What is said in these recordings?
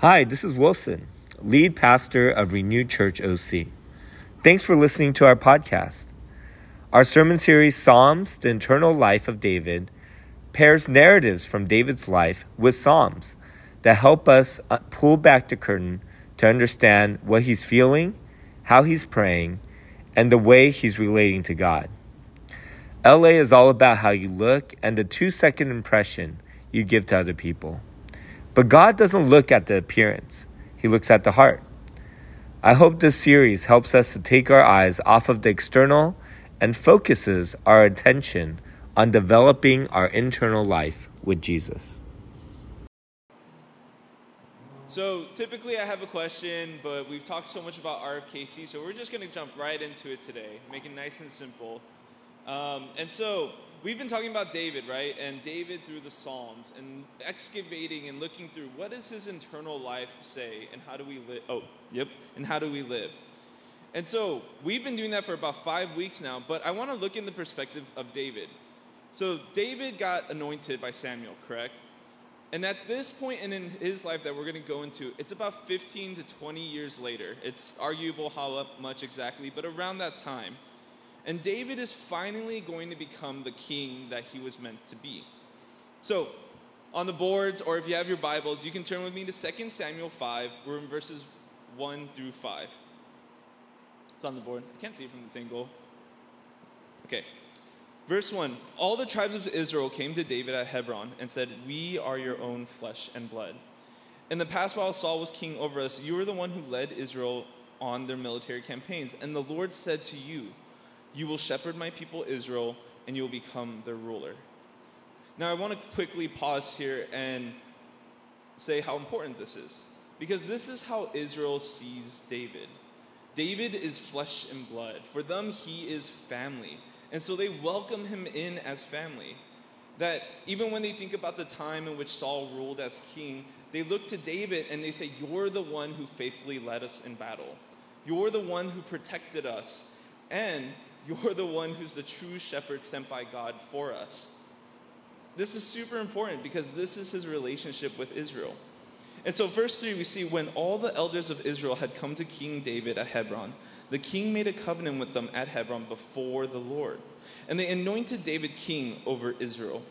Hi, this is Wilson, lead pastor of Renewed Church OC. Thanks for listening to our podcast. Our sermon series, Psalms, the Internal Life of David, pairs narratives from David's life with Psalms that help us uh, pull back the curtain to understand what he's feeling, how he's praying, and the way he's relating to God. LA is all about how you look and the two second impression you give to other people. But God doesn't look at the appearance, He looks at the heart. I hope this series helps us to take our eyes off of the external and focuses our attention on developing our internal life with Jesus. So typically I have a question, but we've talked so much about RFKC, so we're just going to jump right into it today, make it nice and simple. Um, and so we've been talking about David, right? And David through the Psalms and excavating and looking through what does his internal life say and how do we live? Oh, yep. And how do we live? And so we've been doing that for about five weeks now, but I want to look in the perspective of David. So David got anointed by Samuel, correct? And at this point in his life that we're going to go into, it's about 15 to 20 years later. It's arguable how much exactly, but around that time. And David is finally going to become the king that he was meant to be. So, on the boards, or if you have your Bibles, you can turn with me to 2 Samuel 5. We're in verses 1 through 5. It's on the board. I can't see it from this angle. Okay. Verse 1 All the tribes of Israel came to David at Hebron and said, We are your own flesh and blood. In the past, while Saul was king over us, you were the one who led Israel on their military campaigns. And the Lord said to you, you will shepherd my people Israel, and you will become their ruler. Now, I want to quickly pause here and say how important this is. Because this is how Israel sees David. David is flesh and blood. For them, he is family. And so they welcome him in as family. That even when they think about the time in which Saul ruled as king, they look to David and they say, You're the one who faithfully led us in battle. You're the one who protected us. And you're the one who's the true shepherd sent by God for us. This is super important because this is his relationship with Israel. And so, verse 3, we see when all the elders of Israel had come to King David at Hebron, the king made a covenant with them at Hebron before the Lord. And they anointed David king over Israel.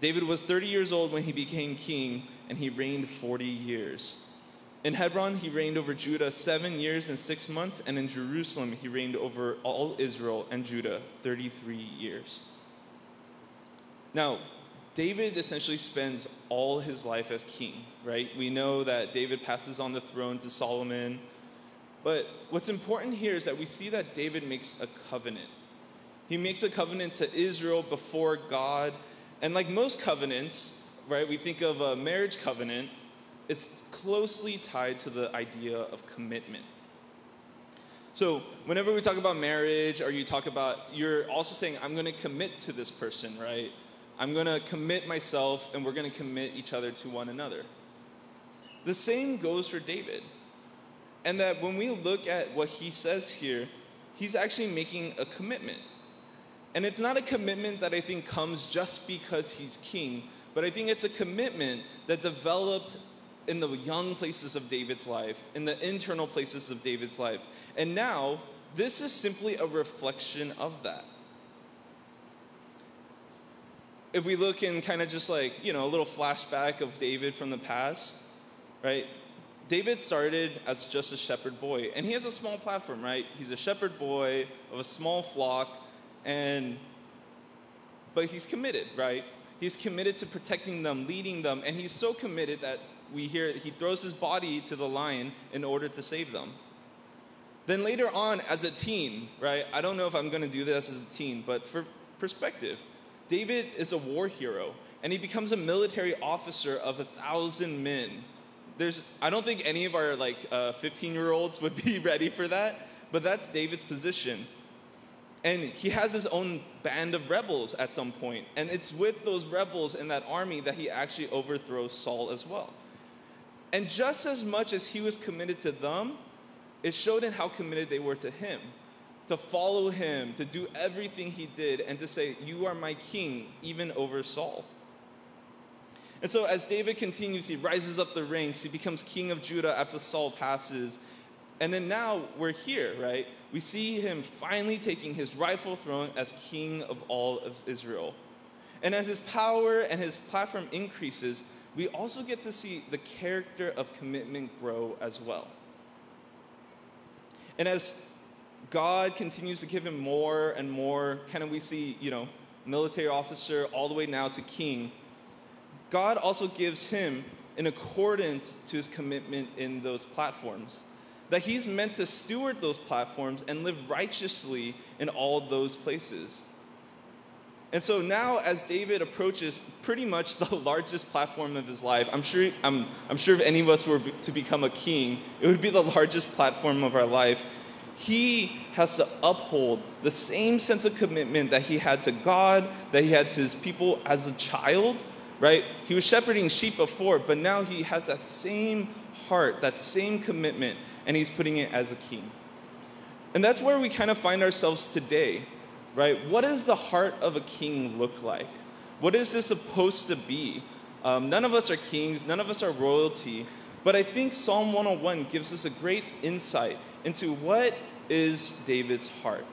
David was 30 years old when he became king, and he reigned 40 years. In Hebron, he reigned over Judah seven years and six months, and in Jerusalem, he reigned over all Israel and Judah 33 years. Now, David essentially spends all his life as king, right? We know that David passes on the throne to Solomon. But what's important here is that we see that David makes a covenant. He makes a covenant to Israel before God. And like most covenants, right, we think of a marriage covenant it's closely tied to the idea of commitment. So, whenever we talk about marriage, or you talk about, you're also saying, I'm going to commit to this person, right? I'm going to commit myself, and we're going to commit each other to one another. The same goes for David. And that when we look at what he says here, he's actually making a commitment. And it's not a commitment that I think comes just because he's king, but I think it's a commitment that developed in the young places of David's life, in the internal places of David's life. And now, this is simply a reflection of that. If we look in kind of just like, you know, a little flashback of David from the past, right? David started as just a shepherd boy, and he has a small platform, right? He's a shepherd boy of a small flock, and but he's committed, right? He's committed to protecting them, leading them, and he's so committed that we hear he throws his body to the lion in order to save them. Then later on, as a teen, right? I don't know if I'm going to do this as a teen, but for perspective, David is a war hero, and he becomes a military officer of a thousand men. There's, I don't think any of our like 15 uh, year olds would be ready for that, but that's David's position. And he has his own band of rebels at some point, and it's with those rebels in that army that he actually overthrows Saul as well. And just as much as he was committed to them, it showed in how committed they were to him. To follow him, to do everything he did, and to say, You are my king, even over Saul. And so, as David continues, he rises up the ranks. He becomes king of Judah after Saul passes. And then now we're here, right? We see him finally taking his rightful throne as king of all of Israel. And as his power and his platform increases, we also get to see the character of commitment grow as well. And as God continues to give him more and more, kind of we see, you know, military officer all the way now to king, God also gives him in accordance to his commitment in those platforms. That he's meant to steward those platforms and live righteously in all those places. And so now, as David approaches pretty much the largest platform of his life, I'm sure, I'm, I'm sure if any of us were to become a king, it would be the largest platform of our life. He has to uphold the same sense of commitment that he had to God, that he had to his people as a child, right? He was shepherding sheep before, but now he has that same heart, that same commitment, and he's putting it as a king. And that's where we kind of find ourselves today right? What does the heart of a king look like? What is this supposed to be? Um, none of us are kings, none of us are royalty, but I think Psalm 101 gives us a great insight into what is David's heart.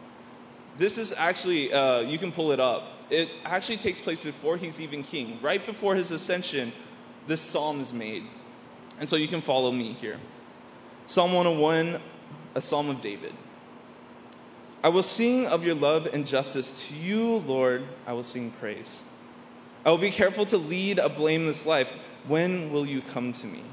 This is actually, uh, you can pull it up. It actually takes place before he's even king. Right before his ascension, this psalm is made. And so you can follow me here. Psalm 101, a psalm of David. I will sing of your love and justice. To you, Lord, I will sing praise. I will be careful to lead a blameless life. When will you come to me?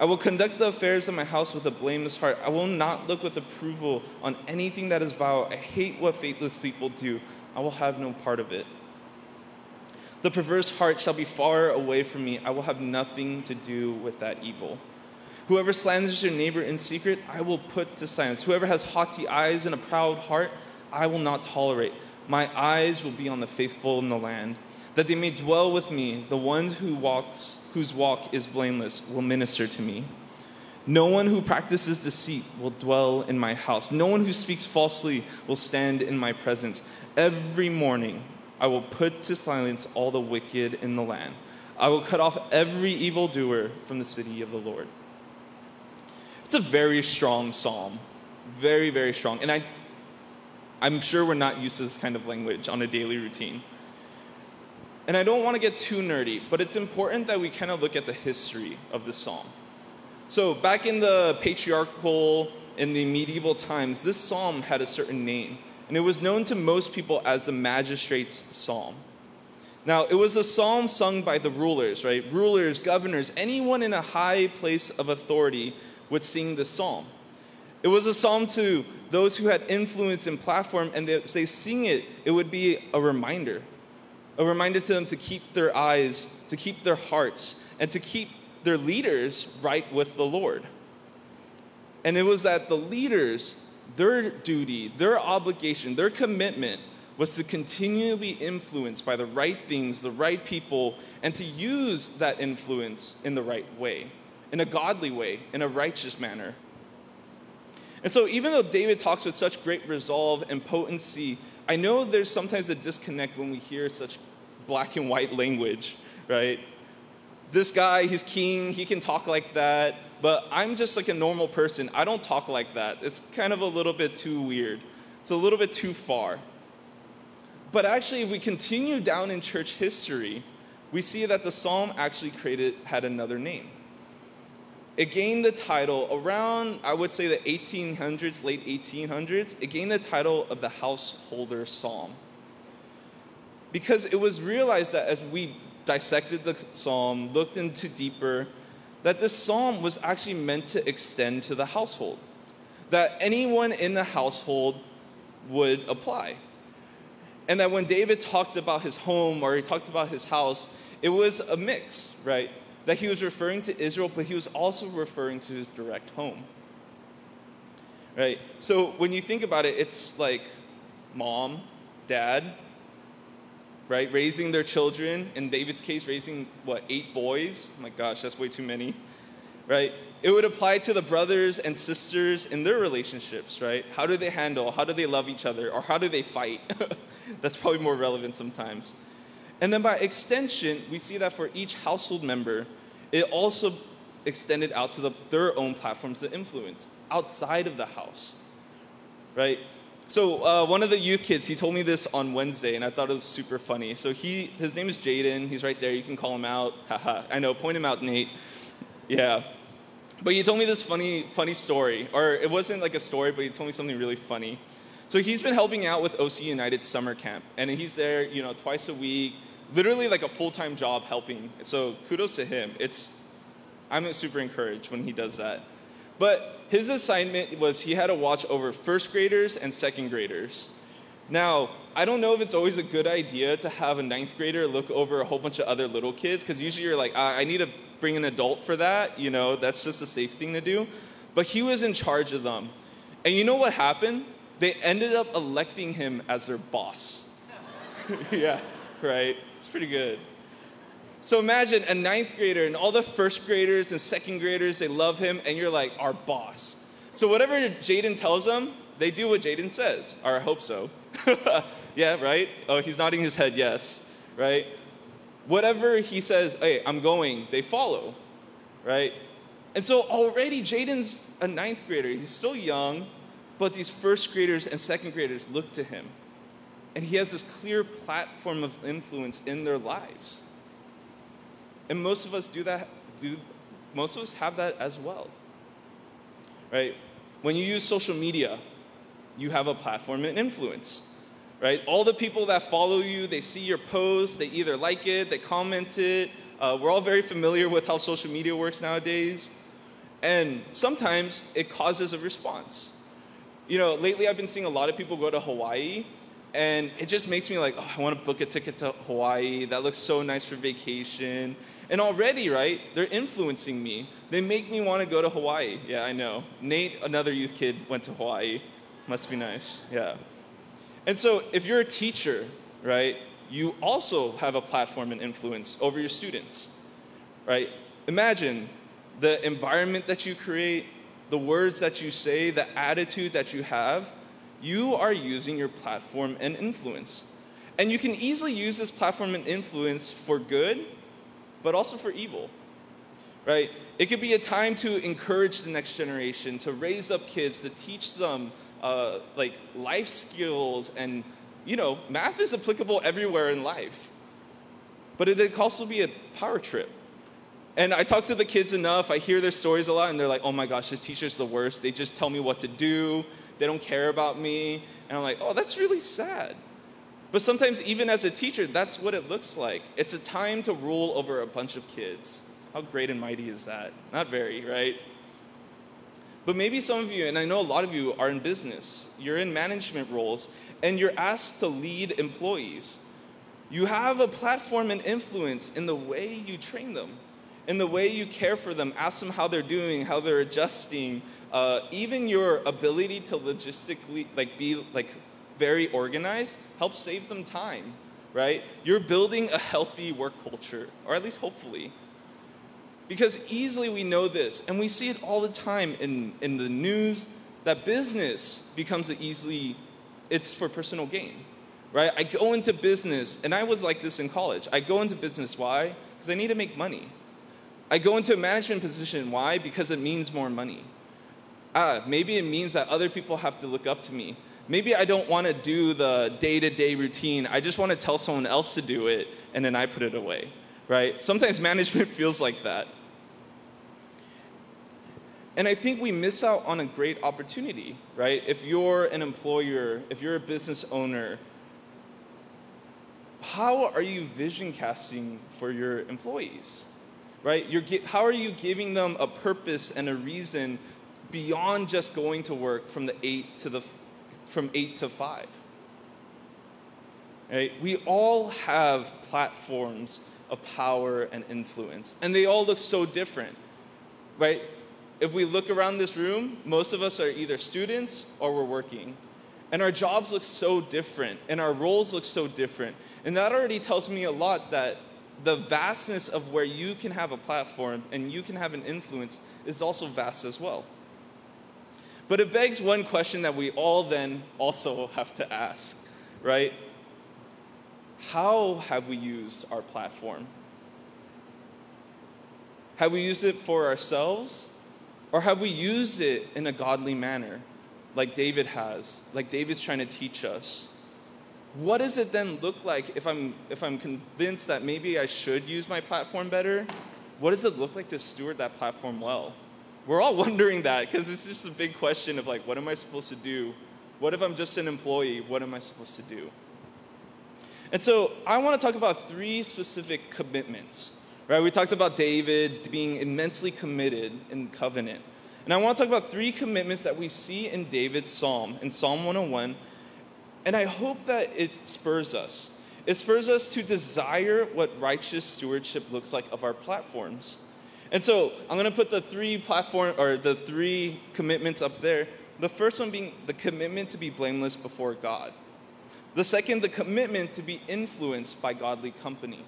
I will conduct the affairs of my house with a blameless heart. I will not look with approval on anything that is vile. I hate what faithless people do. I will have no part of it. The perverse heart shall be far away from me. I will have nothing to do with that evil. Whoever slanders your neighbor in secret, I will put to silence. Whoever has haughty eyes and a proud heart, I will not tolerate. My eyes will be on the faithful in the land, that they may dwell with me. The one who walks, whose walk is blameless, will minister to me. No one who practices deceit will dwell in my house. No one who speaks falsely will stand in my presence. Every morning I will put to silence all the wicked in the land. I will cut off every evildoer from the city of the Lord. It's a very strong psalm. Very, very strong. And I, I'm sure we're not used to this kind of language on a daily routine. And I don't want to get too nerdy, but it's important that we kind of look at the history of the psalm. So, back in the patriarchal, in the medieval times, this psalm had a certain name, and it was known to most people as the magistrate's psalm. Now, it was a psalm sung by the rulers, right? Rulers, governors, anyone in a high place of authority would sing the psalm. It was a psalm to those who had influence and platform, and as they sing it, it would be a reminder. A reminder to them to keep their eyes, to keep their hearts, and to keep their leaders right with the Lord. And it was that the leaders, their duty, their obligation, their commitment was to continually be influenced by the right things, the right people, and to use that influence in the right way in a godly way, in a righteous manner. And so, even though David talks with such great resolve and potency, I know there's sometimes a disconnect when we hear such black and white language, right? This guy, he's king, he can talk like that, but I'm just like a normal person. I don't talk like that. It's kind of a little bit too weird, it's a little bit too far. But actually, if we continue down in church history, we see that the psalm actually created had another name. It gained the title around, I would say, the 1800s, late 1800s. It gained the title of the Householder Psalm. Because it was realized that as we dissected the psalm, looked into deeper, that this psalm was actually meant to extend to the household. That anyone in the household would apply. And that when David talked about his home or he talked about his house, it was a mix, right? That he was referring to Israel, but he was also referring to his direct home. Right? So when you think about it, it's like mom, dad, right? Raising their children. In David's case, raising, what, eight boys? Oh my gosh, that's way too many. Right? It would apply to the brothers and sisters in their relationships, right? How do they handle? How do they love each other? Or how do they fight? that's probably more relevant sometimes. And then by extension, we see that for each household member, it also extended out to the, their own platforms of influence outside of the house, right? So uh, one of the youth kids, he told me this on Wednesday, and I thought it was super funny. So he, his name is Jaden. He's right there. You can call him out. Haha. I know. Point him out, Nate. Yeah. But he told me this funny, funny story, or it wasn't like a story, but he told me something really funny. So he's been helping out with OC United summer camp, and he's there, you know, twice a week literally like a full-time job helping. So kudos to him. It's I'm super encouraged when he does that. But his assignment was he had to watch over first graders and second graders. Now, I don't know if it's always a good idea to have a ninth grader look over a whole bunch of other little kids, because usually you're like, I need to bring an adult for that. You know, that's just a safe thing to do. But he was in charge of them. And you know what happened? They ended up electing him as their boss. yeah, right? It's pretty good. So imagine a ninth grader and all the first graders and second graders, they love him, and you're like, our boss. So whatever Jaden tells them, they do what Jaden says, or I hope so. yeah, right? Oh, he's nodding his head, yes, right? Whatever he says, hey, I'm going, they follow, right? And so already Jaden's a ninth grader. He's still young, but these first graders and second graders look to him and he has this clear platform of influence in their lives. And most of us do that, do, most of us have that as well. Right? When you use social media, you have a platform and influence. Right? All the people that follow you, they see your post, they either like it, they comment it. Uh, we're all very familiar with how social media works nowadays. And sometimes it causes a response. You know, lately I've been seeing a lot of people go to Hawaii and it just makes me like, oh, I want to book a ticket to Hawaii. That looks so nice for vacation. And already, right, they're influencing me. They make me want to go to Hawaii. Yeah, I know. Nate, another youth kid, went to Hawaii. Must be nice. Yeah. And so if you're a teacher, right, you also have a platform and influence over your students, right? Imagine the environment that you create, the words that you say, the attitude that you have you are using your platform and influence. And you can easily use this platform and influence for good, but also for evil. Right? It could be a time to encourage the next generation, to raise up kids, to teach them uh, like life skills, and you know, math is applicable everywhere in life. But it could also be a power trip. And I talk to the kids enough, I hear their stories a lot, and they're like, oh my gosh, this teacher's the worst. They just tell me what to do, they don't care about me. And I'm like, oh, that's really sad. But sometimes, even as a teacher, that's what it looks like. It's a time to rule over a bunch of kids. How great and mighty is that? Not very, right? But maybe some of you, and I know a lot of you, are in business. You're in management roles, and you're asked to lead employees. You have a platform and influence in the way you train them, in the way you care for them, ask them how they're doing, how they're adjusting, uh, even your ability to logistically like be like very organized helps save them time right? You're building a healthy work culture or at least hopefully. Because easily we know this and we see it all the time in, in the news that business becomes easily it's for personal gain right? I go into business and i was like this in college. I go into business why? Because i need to make money. I go into a management position why? Because it means more money ah, maybe it means that other people have to look up to me. Maybe I don't want to do the day to day routine. I just want to tell someone else to do it, and then I put it away, right? Sometimes management feels like that. And I think we miss out on a great opportunity, right? If you're an employer, if you're a business owner, how are you vision casting for your employees? Right? You're, how are you giving them a purpose and a reason beyond just going to work from the 8 to the from 8 to 5. Right? We all have platforms of power and influence, and they all look so different. Right? If we look around this room, most of us are either students or we're working. And our jobs look so different, and our roles look so different. And that already tells me a lot that the vastness of where you can have a platform and you can have an influence is also vast as well. But it begs one question that we all then also have to ask, right? how have we used our platform? Have we used it for ourselves? Or have we used it in a godly manner, like David has, like David's trying to teach us? What does it then look like if I'm, if I'm convinced that maybe I should use my platform better? What does it look like to steward that platform well? We're all wondering that because it's just a big question of like, what am I supposed to do? What if I'm just an employee? What am I supposed to do? And so I want to talk about three specific commitments. Right? We talked about David being immensely committed in covenant. And I want to talk about three commitments that we see in David's psalm, in Psalm 101. And I hope that it spurs us. It spurs us to desire what righteous stewardship looks like of our platforms. And so I'm going to put the three platform or the three commitments up there. The first one being the commitment to be blameless before God. The second, the commitment to be influenced by godly company.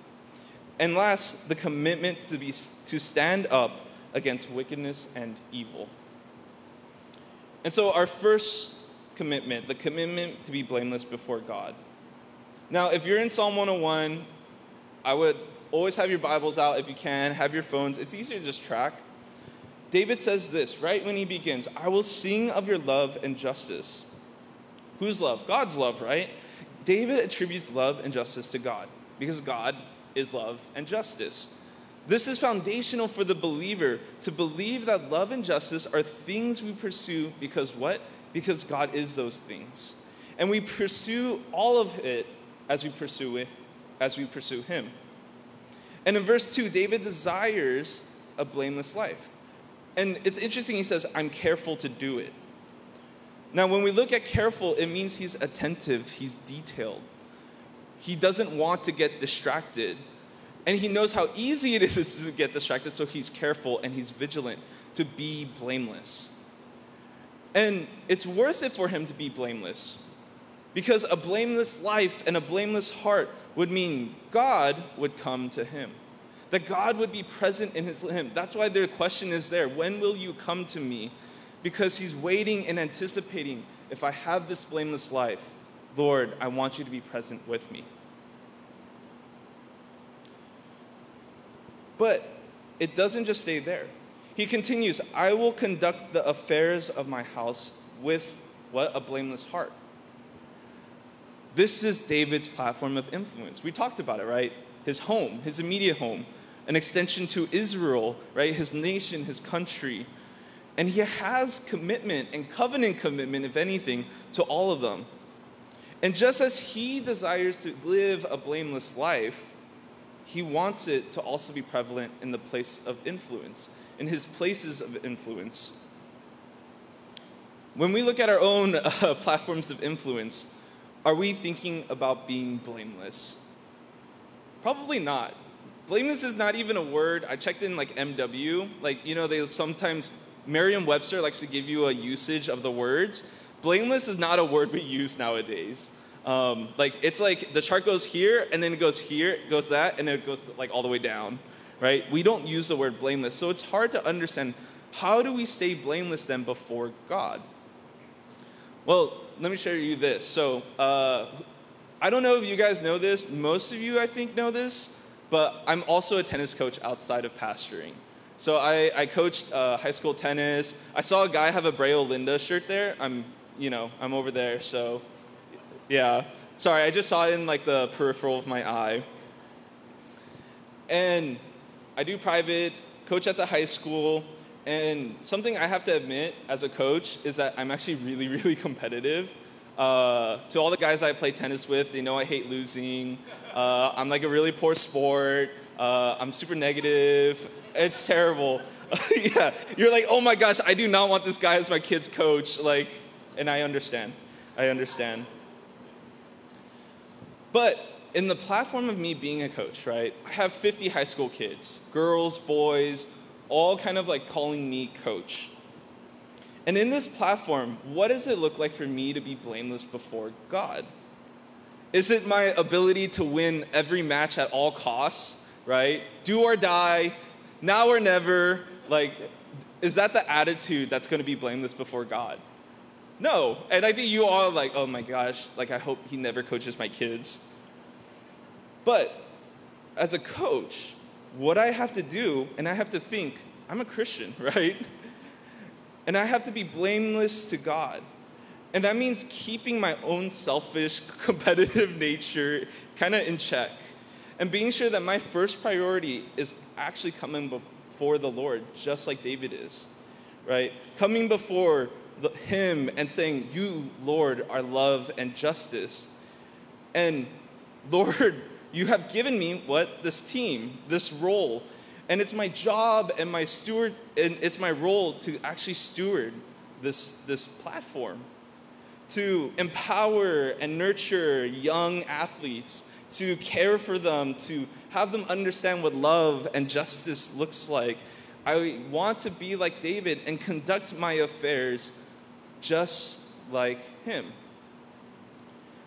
And last, the commitment to, be, to stand up against wickedness and evil. And so, our first commitment, the commitment to be blameless before God. Now, if you're in Psalm 101, I would always have your Bibles out if you can, have your phones. It's easier to just track. David says this right when he begins I will sing of your love and justice. Whose love? God's love, right? David attributes love and justice to God because God is love and justice. This is foundational for the believer to believe that love and justice are things we pursue because what? Because God is those things. And we pursue all of it as we pursue it, as we pursue him. And in verse 2, David desires a blameless life. And it's interesting, he says, I'm careful to do it. Now, when we look at careful, it means he's attentive, he's detailed. He doesn't want to get distracted. And he knows how easy it is to get distracted, so he's careful and he's vigilant to be blameless. And it's worth it for him to be blameless because a blameless life and a blameless heart would mean God would come to him. That God would be present in his him. That's why the question is there, when will you come to me? Because he's waiting and anticipating if I have this blameless life, Lord, I want you to be present with me. But it doesn't just stay there. He continues, I will conduct the affairs of my house with what? A blameless heart. This is David's platform of influence. We talked about it, right? His home, his immediate home, an extension to Israel, right? His nation, his country. And he has commitment and covenant commitment, if anything, to all of them. And just as he desires to live a blameless life, he wants it to also be prevalent in the place of influence, in his places of influence. When we look at our own uh, platforms of influence, are we thinking about being blameless? Probably not. Blameless is not even a word. I checked in like MW. Like, you know, they sometimes, Merriam Webster likes to give you a usage of the words. Blameless is not a word we use nowadays. Um, like it's like the chart goes here and then it goes here, goes that, and then it goes like all the way down, right? We don't use the word blameless, so it's hard to understand how do we stay blameless then before God. Well, let me show you this. So uh, I don't know if you guys know this. Most of you, I think, know this, but I'm also a tennis coach outside of pastoring. So I, I coached uh, high school tennis. I saw a guy have a Brea Olinda shirt there. I'm, you know, I'm over there, so yeah. Sorry, I just saw it in like the peripheral of my eye. And I do private, coach at the high school, and something I have to admit as a coach is that I'm actually really, really competitive. Uh, to all the guys I play tennis with, they know I hate losing. Uh, I'm like a really poor sport. Uh, I'm super negative. It's terrible. yeah, you're like, oh my gosh, I do not want this guy as my kid's coach. Like, and I understand. I understand. But in the platform of me being a coach, right, I have 50 high school kids, girls, boys, all kind of like calling me coach. And in this platform, what does it look like for me to be blameless before God? Is it my ability to win every match at all costs, right? Do or die, now or never? Like, is that the attitude that's going to be blameless before God? No. And I think you all like, oh my gosh, like I hope he never coaches my kids. But as a coach, what I have to do, and I have to think, I'm a Christian, right? And I have to be blameless to God. And that means keeping my own selfish, competitive nature kind of in check and being sure that my first priority is actually coming before the Lord, just like David is, right? Coming before the, Him and saying, You, Lord, are love and justice. And Lord, you have given me what? This team, this role. And it's my job and my steward, and it's my role to actually steward this, this platform, to empower and nurture young athletes, to care for them, to have them understand what love and justice looks like. I want to be like David and conduct my affairs just like him.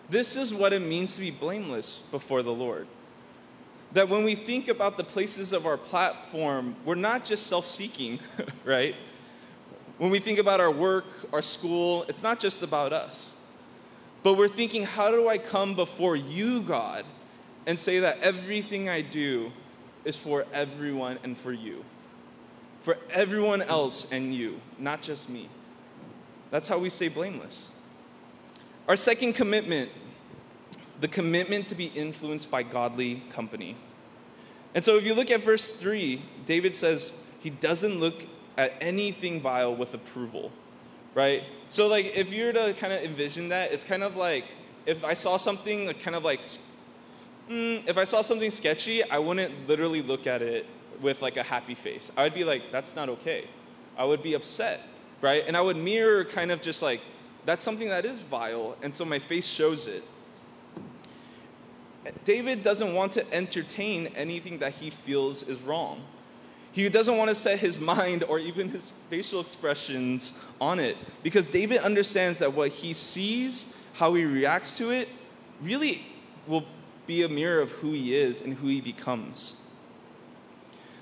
This is what it means to be blameless before the Lord. That when we think about the places of our platform, we're not just self seeking, right? When we think about our work, our school, it's not just about us. But we're thinking, how do I come before you, God, and say that everything I do is for everyone and for you? For everyone else and you, not just me. That's how we stay blameless. Our second commitment, the commitment to be influenced by godly company. And so if you look at verse 3, David says he doesn't look at anything vile with approval, right? So, like, if you were to kind of envision that, it's kind of like if I saw something kind of like, mm, if I saw something sketchy, I wouldn't literally look at it with like a happy face. I would be like, that's not okay. I would be upset, right? And I would mirror kind of just like, that's something that is vile, and so my face shows it. David doesn't want to entertain anything that he feels is wrong. He doesn't want to set his mind or even his facial expressions on it because David understands that what he sees, how he reacts to it, really will be a mirror of who he is and who he becomes.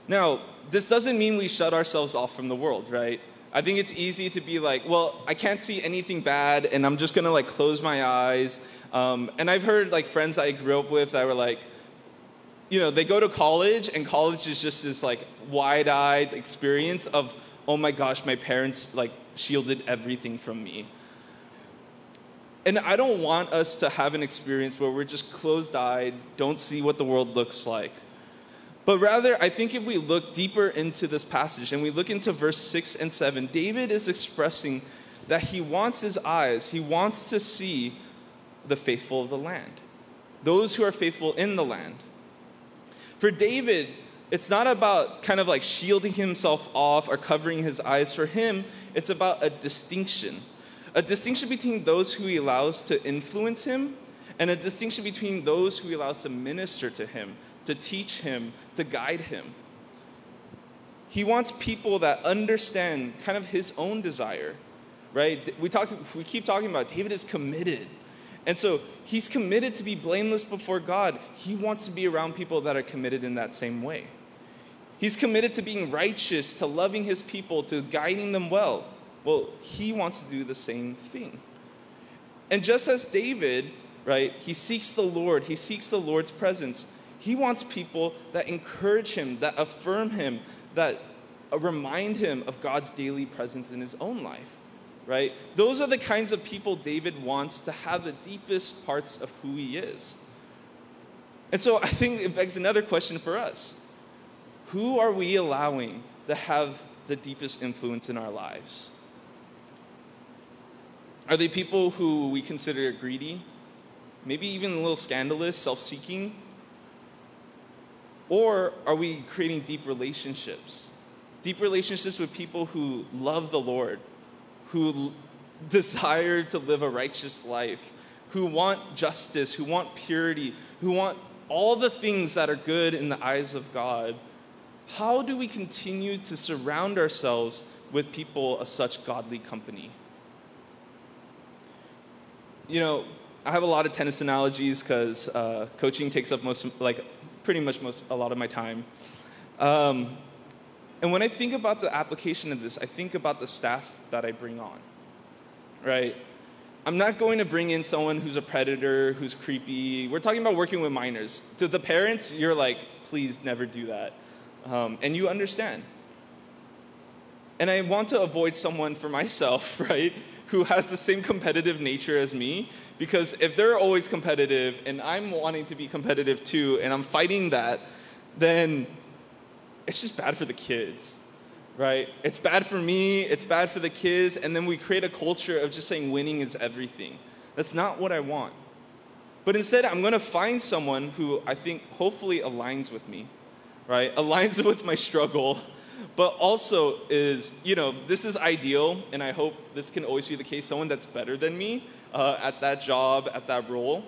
Now, this doesn't mean we shut ourselves off from the world, right? I think it's easy to be like, well, I can't see anything bad, and I'm just gonna like close my eyes. Um, and I've heard like friends I grew up with that were like, you know, they go to college, and college is just this like wide-eyed experience of, oh my gosh, my parents like shielded everything from me. And I don't want us to have an experience where we're just closed-eyed, don't see what the world looks like. But rather, I think if we look deeper into this passage and we look into verse 6 and 7, David is expressing that he wants his eyes, he wants to see the faithful of the land, those who are faithful in the land. For David, it's not about kind of like shielding himself off or covering his eyes. For him, it's about a distinction a distinction between those who he allows to influence him and a distinction between those who he allows to minister to him to teach him, to guide him. He wants people that understand kind of his own desire, right? We, talked, we keep talking about David is committed. And so he's committed to be blameless before God. He wants to be around people that are committed in that same way. He's committed to being righteous, to loving his people, to guiding them well. Well, he wants to do the same thing. And just as David, right, he seeks the Lord, he seeks the Lord's presence. He wants people that encourage him, that affirm him, that remind him of God's daily presence in his own life, right? Those are the kinds of people David wants to have the deepest parts of who he is. And so I think it begs another question for us Who are we allowing to have the deepest influence in our lives? Are they people who we consider greedy? Maybe even a little scandalous, self seeking? Or are we creating deep relationships? Deep relationships with people who love the Lord, who desire to live a righteous life, who want justice, who want purity, who want all the things that are good in the eyes of God. How do we continue to surround ourselves with people of such godly company? You know, I have a lot of tennis analogies because uh, coaching takes up most, like, pretty much most a lot of my time. Um, and when I think about the application of this, I think about the staff that I bring on, right? I'm not going to bring in someone who's a predator, who's creepy. We're talking about working with minors. To the parents, you're like, please never do that. Um, and you understand. And I want to avoid someone for myself, right, who has the same competitive nature as me. Because if they're always competitive and I'm wanting to be competitive too, and I'm fighting that, then it's just bad for the kids right? It's bad for me, it's bad for the kids, and then we create a culture of just saying winning is everything. That's not what I want. But instead, I'm gonna find someone who I think hopefully aligns with me, right? Aligns with my struggle, but also is, you know, this is ideal, and I hope this can always be the case someone that's better than me uh, at that job, at that role.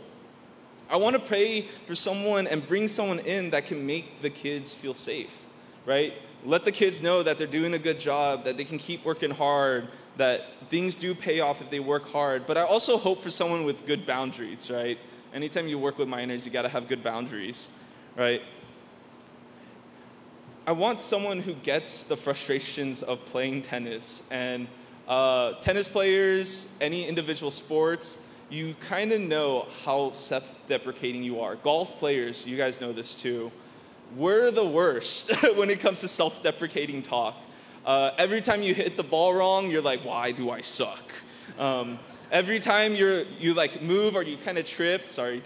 I wanna pray for someone and bring someone in that can make the kids feel safe, right? let the kids know that they're doing a good job, that they can keep working hard, that things do pay off if they work hard. But I also hope for someone with good boundaries, right? Anytime you work with minors, you got to have good boundaries, right? I want someone who gets the frustrations of playing tennis. And uh, tennis players, any individual sports, you kind of know how self deprecating you are. Golf players, you guys know this too we're the worst when it comes to self deprecating talk. Uh, every time you hit the ball wrong, you're like, why do I suck? Um, every time you're, you like move or you kind of trip, sorry,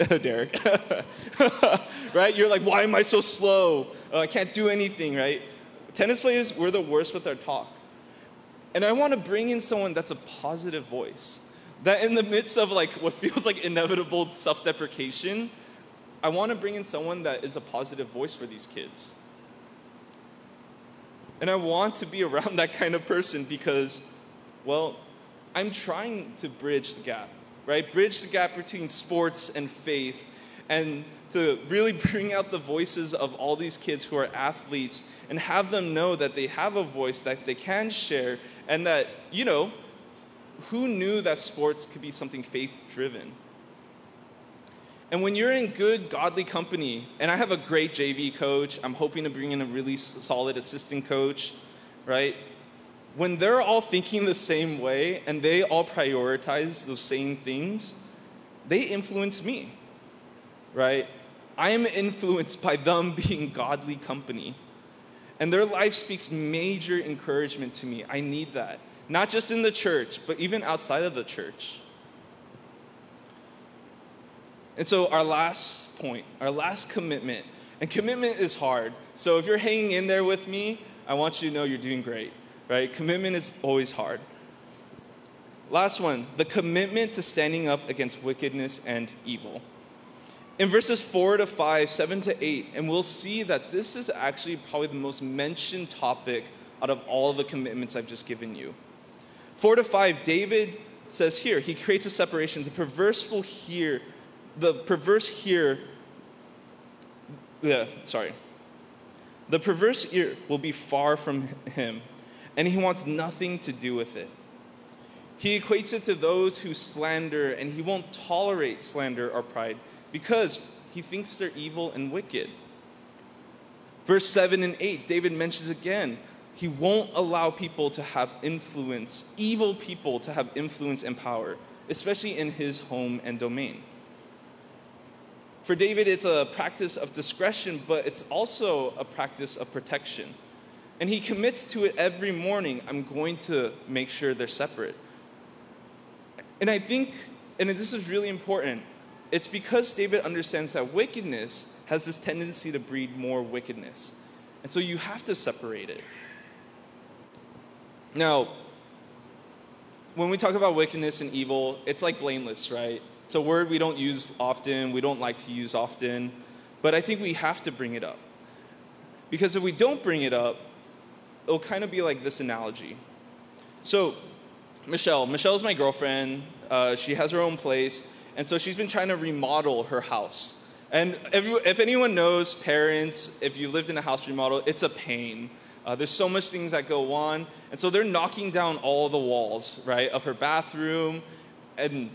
Derek, right? You're like, why am I so slow? Uh, I can't do anything, right? Tennis players, we're the worst with our talk. And I want to bring in someone that's a positive voice. That in the midst of like what feels like inevitable self deprecation, I want to bring in someone that is a positive voice for these kids. And I want to be around that kind of person because, well, I'm trying to bridge the gap, right? Bridge the gap between sports and faith and to really bring out the voices of all these kids who are athletes and have them know that they have a voice that they can share and that, you know, who knew that sports could be something faith driven? And when you're in good, godly company, and I have a great JV coach, I'm hoping to bring in a really solid assistant coach, right? When they're all thinking the same way and they all prioritize those same things, they influence me, right? I am influenced by them being godly company. And their life speaks major encouragement to me. I need that. Not just in the church, but even outside of the church. And so, our last point, our last commitment, and commitment is hard. So, if you're hanging in there with me, I want you to know you're doing great, right? Commitment is always hard. Last one the commitment to standing up against wickedness and evil. In verses 4 to 5, 7 to 8, and we'll see that this is actually probably the most mentioned topic out of all the commitments I've just given you. 4 to 5, David says here, he creates a separation. The perverse will hear the perverse here, yeah, sorry. The perverse ear will be far from him, and he wants nothing to do with it. He equates it to those who slander, and he won't tolerate slander or pride because he thinks they're evil and wicked. Verse 7 and 8, David mentions again, he won't allow people to have influence, evil people to have influence and power, especially in his home and domain. For David, it's a practice of discretion, but it's also a practice of protection. And he commits to it every morning. I'm going to make sure they're separate. And I think, and this is really important, it's because David understands that wickedness has this tendency to breed more wickedness. And so you have to separate it. Now, when we talk about wickedness and evil, it's like blameless, right? It's a word we don't use often, we don't like to use often, but I think we have to bring it up. Because if we don't bring it up, it'll kind of be like this analogy. So, Michelle, Michelle's my girlfriend. Uh, she has her own place, and so she's been trying to remodel her house. And if, if anyone knows parents, if you lived in a house remodel, it's a pain. Uh, there's so much things that go on, and so they're knocking down all the walls, right, of her bathroom, and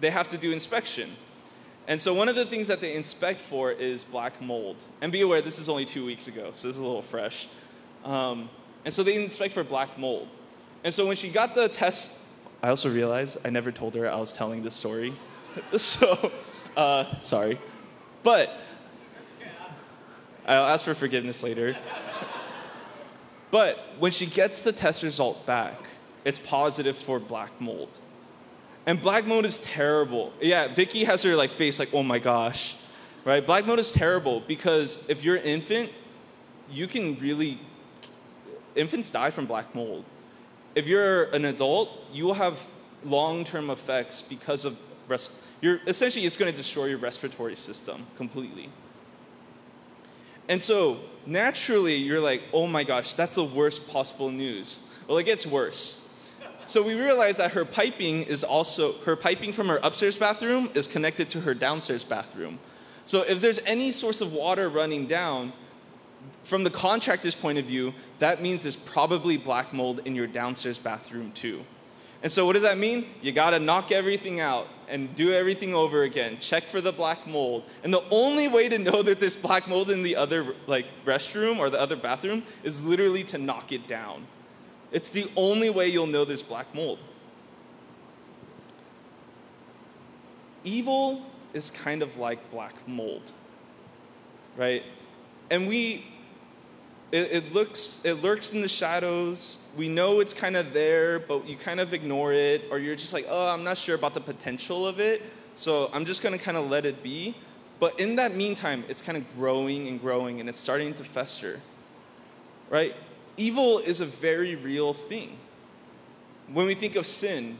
they have to do inspection. And so one of the things that they inspect for is black mold. And be aware, this is only two weeks ago, so this is a little fresh. Um, and so they inspect for black mold. And so when she got the test I also realized I never told her I was telling this story. so, uh, sorry. But I'll ask for forgiveness later. but when she gets the test result back, it's positive for black mold. And black mold is terrible. Yeah, Vicky has her like face like, oh my gosh, right? Black mold is terrible because if you're an infant, you can really, infants die from black mold. If you're an adult, you will have long-term effects because of res- you're essentially it's going to destroy your respiratory system completely. And so naturally, you're like, oh my gosh, that's the worst possible news. Well, it gets worse. So we realized that her piping is also, her piping from her upstairs bathroom is connected to her downstairs bathroom. So if there's any source of water running down, from the contractor's point of view, that means there's probably black mold in your downstairs bathroom too. And so, what does that mean? You gotta knock everything out and do everything over again. Check for the black mold. And the only way to know that there's black mold in the other like restroom or the other bathroom is literally to knock it down. It's the only way you'll know there's black mold. Evil is kind of like black mold, right? And we it, it, looks it lurks in the shadows. We know it's kind of there but you kind of ignore it or you're just like oh i'm not sure about the potential of it. So i'm just going to kind of let it be. But in that meantime it's kind of growing and growing and it's starting to fester. Right? Evil is a very real thing. When we think of sin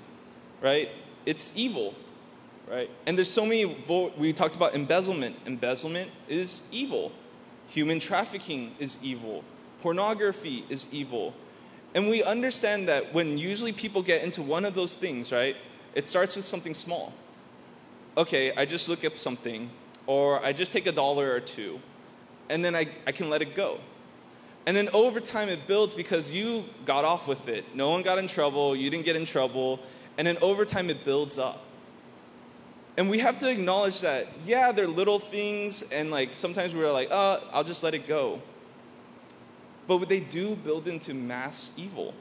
right it's evil right? And there's so many vo- we talked about embezzlement. Embezzlement is evil Human trafficking is evil. Pornography is evil. And we understand that when usually people get into one of those things, right, it starts with something small. Okay, I just look up something, or I just take a dollar or two, and then I, I can let it go. And then over time it builds because you got off with it. No one got in trouble, you didn't get in trouble, and then over time it builds up. And we have to acknowledge that, yeah, they're little things, and like sometimes we're like, uh, I'll just let it go. But they do build into mass evil.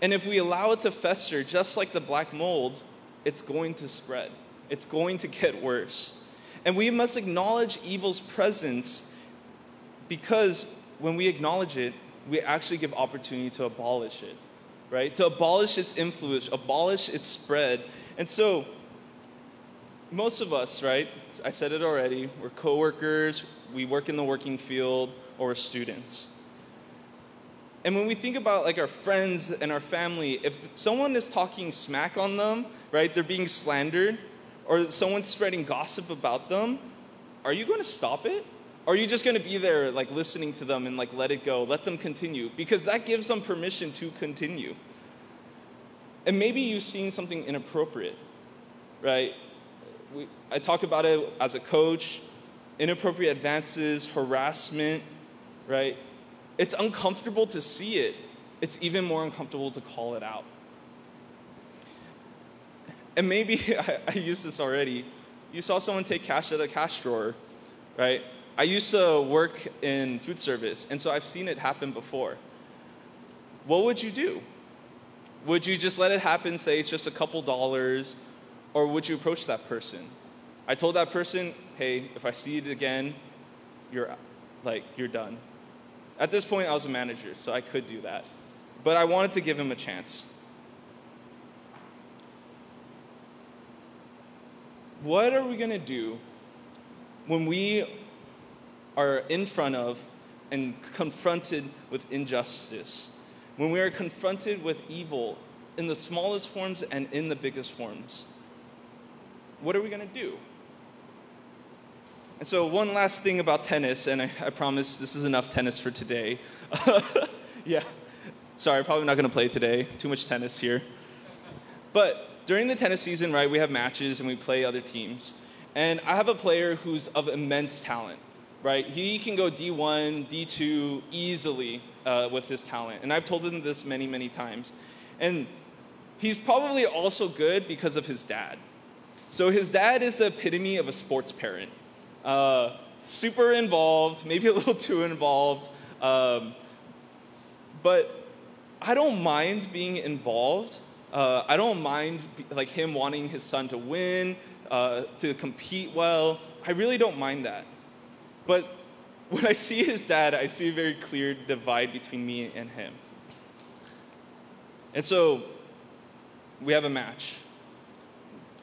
And if we allow it to fester, just like the black mold, it's going to spread. It's going to get worse. And we must acknowledge evil's presence because when we acknowledge it, we actually give opportunity to abolish it, right? To abolish its influence, abolish its spread. And so, most of us, right? I said it already. We're coworkers, we work in the working field, or we're students. And when we think about like our friends and our family, if someone is talking smack on them, right? They're being slandered, or someone's spreading gossip about them, are you going to stop it? Or are you just going to be there like listening to them and like let it go, let them continue? Because that gives them permission to continue. And maybe you've seen something inappropriate, right? We, I talk about it as a coach inappropriate advances, harassment, right? It's uncomfortable to see it, it's even more uncomfortable to call it out. And maybe I, I used this already. You saw someone take cash out of a cash drawer, right? I used to work in food service, and so I've seen it happen before. What would you do? Would you just let it happen, say it's just a couple dollars, or would you approach that person? I told that person, hey, if I see it again, you're like, you're done. At this point, I was a manager, so I could do that. But I wanted to give him a chance. What are we going to do when we are in front of and confronted with injustice? When we are confronted with evil in the smallest forms and in the biggest forms? What are we going to do? And so, one last thing about tennis, and I, I promise this is enough tennis for today. yeah, sorry, probably not going to play today. Too much tennis here. But during the tennis season, right, we have matches and we play other teams. And I have a player who's of immense talent, right? He can go D1, D2 easily uh, with his talent. And I've told him this many, many times. And he's probably also good because of his dad. So his dad is the epitome of a sports parent. Uh, super involved, maybe a little too involved. Um, but I don't mind being involved Uh, I don't mind like him wanting his son to win, uh, to compete well. I really don't mind that. But when I see his dad, I see a very clear divide between me and him. And so we have a match.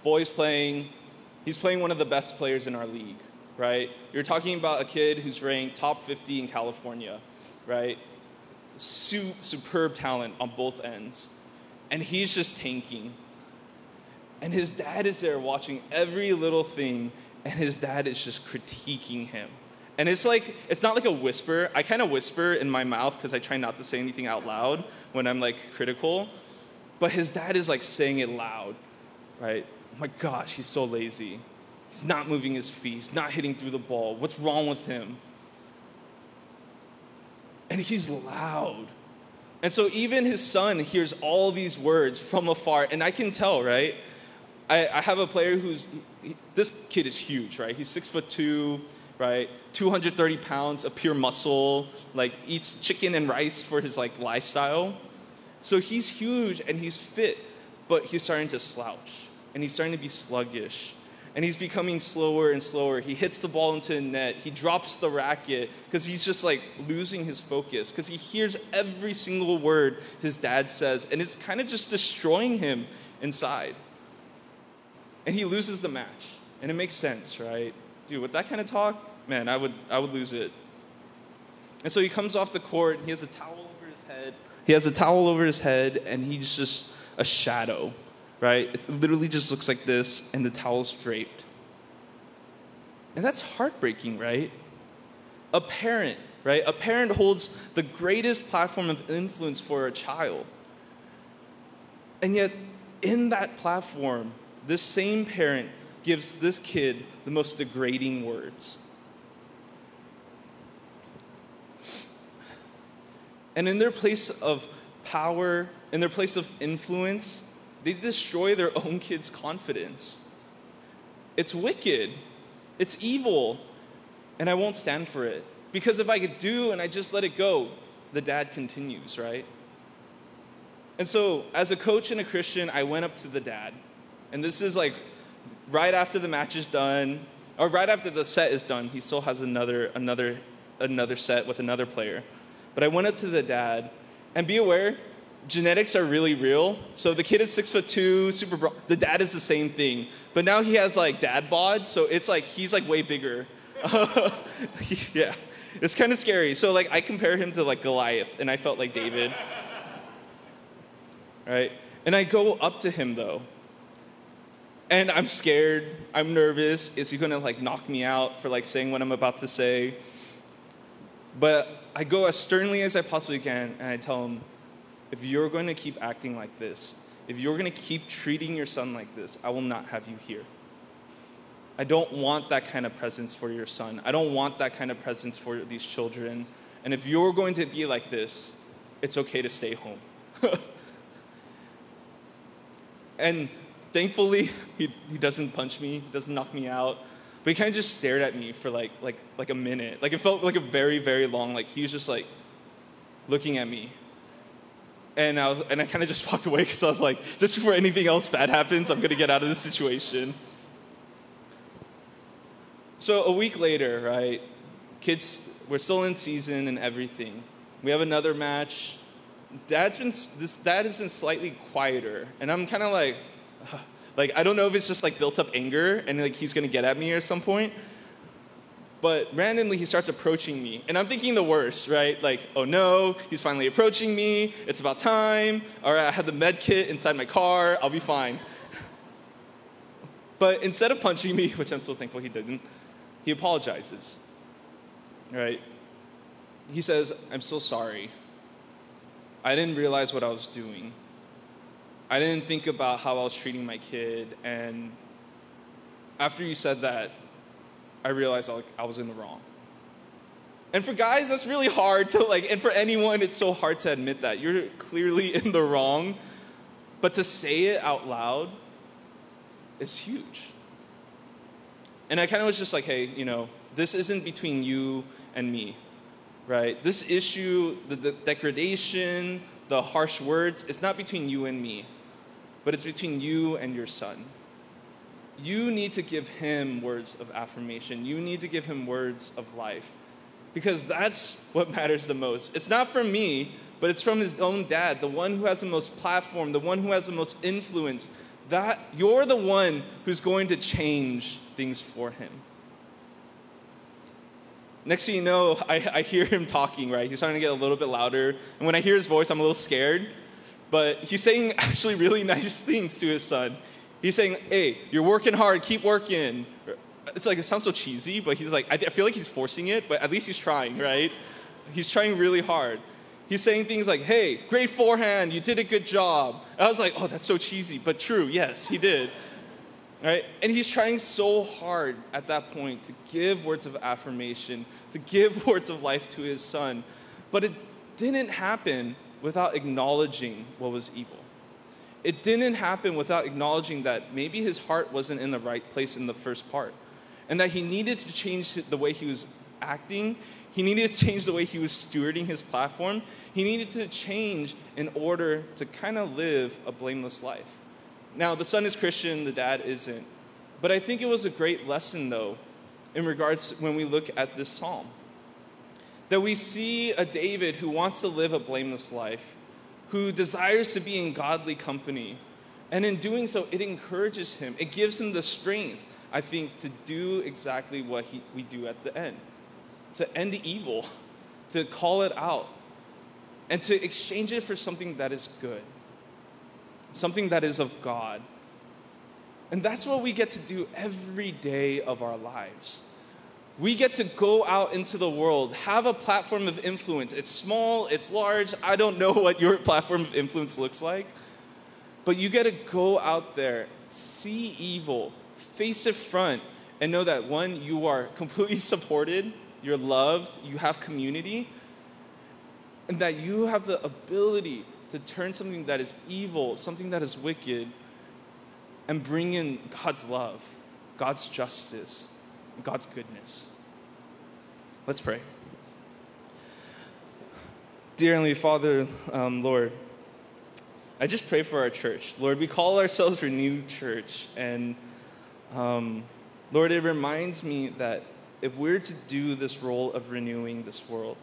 Boy's playing, he's playing one of the best players in our league, right? You're talking about a kid who's ranked top 50 in California, right? Su- superb talent on both ends. And he's just tanking. And his dad is there watching every little thing, and his dad is just critiquing him. And it's like, it's not like a whisper. I kind of whisper in my mouth because I try not to say anything out loud when I'm like critical. But his dad is like saying it loud, right? My gosh, he's so lazy. He's not moving his feet. He's not hitting through the ball. What's wrong with him? And he's loud. And so even his son hears all these words from afar. And I can tell, right? I, I have a player who's, he, this kid is huge, right? He's six foot two, right? 230 pounds of pure muscle, like eats chicken and rice for his like lifestyle. So he's huge and he's fit, but he's starting to slouch and he's starting to be sluggish and he's becoming slower and slower. He hits the ball into a net. He drops the racket because he's just like losing his focus because he hears every single word his dad says and it's kind of just destroying him inside. And he loses the match. And it makes sense, right? Dude, with that kind of talk, man, I would, I would lose it. And so he comes off the court, he has a towel over his head. He has a towel over his head, and he's just a shadow, right? It literally just looks like this, and the towel's draped. And that's heartbreaking, right? A parent, right? A parent holds the greatest platform of influence for a child. And yet, in that platform, this same parent gives this kid the most degrading words. And in their place of power, in their place of influence, they destroy their own kids' confidence. It's wicked, it's evil, and I won't stand for it. Because if I could do and I just let it go, the dad continues, right? And so, as a coach and a Christian, I went up to the dad. And this is like right after the match is done, or right after the set is done, he still has another, another, another set with another player. But I went up to the dad, and be aware, genetics are really real. So the kid is six foot two, super broad. The dad is the same thing, but now he has like dad bod, so it's like he's like way bigger. yeah, it's kind of scary. So like I compare him to like Goliath, and I felt like David. Right, and I go up to him though, and I'm scared. I'm nervous. Is he gonna like knock me out for like saying what I'm about to say? But I go as sternly as I possibly can, and I tell him, if you're going to keep acting like this, if you're going to keep treating your son like this, I will not have you here. I don't want that kind of presence for your son. I don't want that kind of presence for these children. And if you're going to be like this, it's okay to stay home. and thankfully, he, he doesn't punch me, doesn't knock me out. But he kind of just stared at me for like, like, like a minute. Like it felt like a very, very long, like he was just like looking at me. And I, was, and I kind of just walked away because I was like, just before anything else bad happens, I'm going to get out of this situation. So a week later, right, kids, we're still in season and everything. We have another match. Dad's been, this dad has been slightly quieter. And I'm kind of like. Like, I don't know if it's just like built up anger and like he's gonna get at me at some point. But randomly he starts approaching me. And I'm thinking the worst, right? Like, oh no, he's finally approaching me. It's about time. All right, I have the med kit inside my car. I'll be fine. But instead of punching me, which I'm so thankful he didn't, he apologizes. Right? He says, I'm so sorry. I didn't realize what I was doing. I didn't think about how I was treating my kid. And after you said that, I realized like, I was in the wrong. And for guys, that's really hard to like, and for anyone, it's so hard to admit that. You're clearly in the wrong. But to say it out loud is huge. And I kind of was just like, hey, you know, this isn't between you and me, right? This issue, the, the degradation, the harsh words, it's not between you and me. but it's between you and your son. You need to give him words of affirmation. You need to give him words of life because that's what matters the most. It's not from me, but it's from his own dad, the one who has the most platform, the one who has the most influence. That you're the one who's going to change things for him. Next thing you know, I, I hear him talking, right? He's starting to get a little bit louder. And when I hear his voice, I'm a little scared. But he's saying actually really nice things to his son. He's saying, hey, you're working hard, keep working. It's like, it sounds so cheesy, but he's like, I feel like he's forcing it, but at least he's trying, right? He's trying really hard. He's saying things like, hey, great forehand, you did a good job. And I was like, oh, that's so cheesy, but true, yes, he did. Right? And he's trying so hard at that point to give words of affirmation, to give words of life to his son. But it didn't happen without acknowledging what was evil. It didn't happen without acknowledging that maybe his heart wasn't in the right place in the first part, and that he needed to change the way he was acting. He needed to change the way he was stewarding his platform. He needed to change in order to kind of live a blameless life. Now, the son is Christian, the dad isn't. But I think it was a great lesson, though, in regards when we look at this psalm. That we see a David who wants to live a blameless life, who desires to be in godly company. And in doing so, it encourages him, it gives him the strength, I think, to do exactly what he, we do at the end to end evil, to call it out, and to exchange it for something that is good something that is of God. And that's what we get to do every day of our lives. We get to go out into the world, have a platform of influence. It's small, it's large. I don't know what your platform of influence looks like. But you get to go out there, see evil, face it front, and know that one, you are completely supported, you're loved, you have community, and that you have the ability to turn something that is evil, something that is wicked, and bring in God's love, God's justice, God's goodness. Let's pray. Dear Heavenly Father, um, Lord, I just pray for our church. Lord, we call ourselves Renewed Church, and um, Lord, it reminds me that if we're to do this role of renewing this world,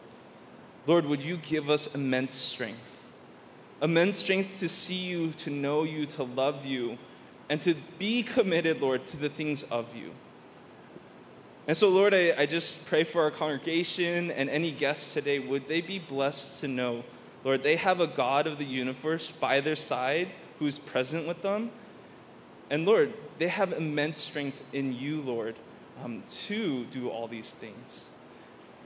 Lord, would you give us immense strength? immense strength to see you, to know you, to love you, and to be committed, Lord, to the things of you. And so, Lord, I, I just pray for our congregation and any guests today. Would they be blessed to know, Lord, they have a God of the universe by their side who's present with them. And Lord, they have immense strength in you, Lord, um, to do all these things.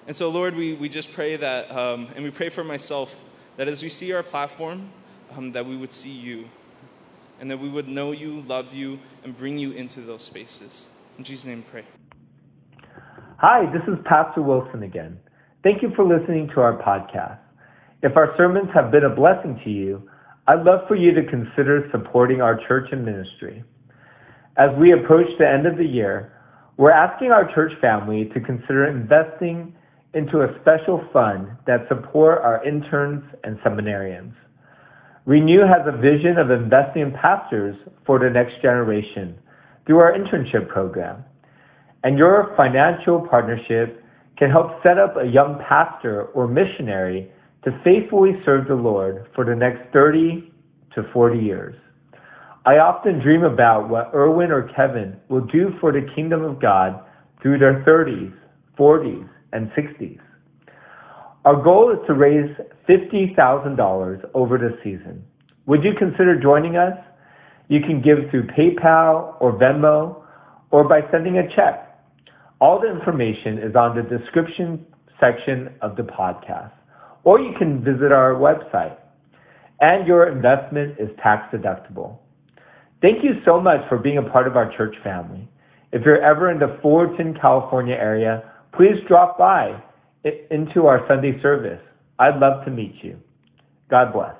And so, Lord, we, we just pray that, um, and we pray for myself that as we see our platform, um, that we would see you, and that we would know you, love you, and bring you into those spaces. In Jesus' name, pray. Hi, this is Pastor Wilson again. Thank you for listening to our podcast. If our sermons have been a blessing to you, I'd love for you to consider supporting our church and ministry. As we approach the end of the year, we're asking our church family to consider investing into a special fund that support our interns and seminarians. Renew has a vision of investing in pastors for the next generation through our internship program. And your financial partnership can help set up a young pastor or missionary to faithfully serve the Lord for the next 30 to 40 years. I often dream about what Erwin or Kevin will do for the kingdom of God through their 30s, 40s, and 60s. Our goal is to raise $50,000 over the season. Would you consider joining us? You can give through PayPal or Venmo or by sending a check. All the information is on the description section of the podcast, or you can visit our website. And your investment is tax deductible. Thank you so much for being a part of our church family. If you're ever in the Fullerton, California area, please drop by into our Sunday service. I'd love to meet you. God bless.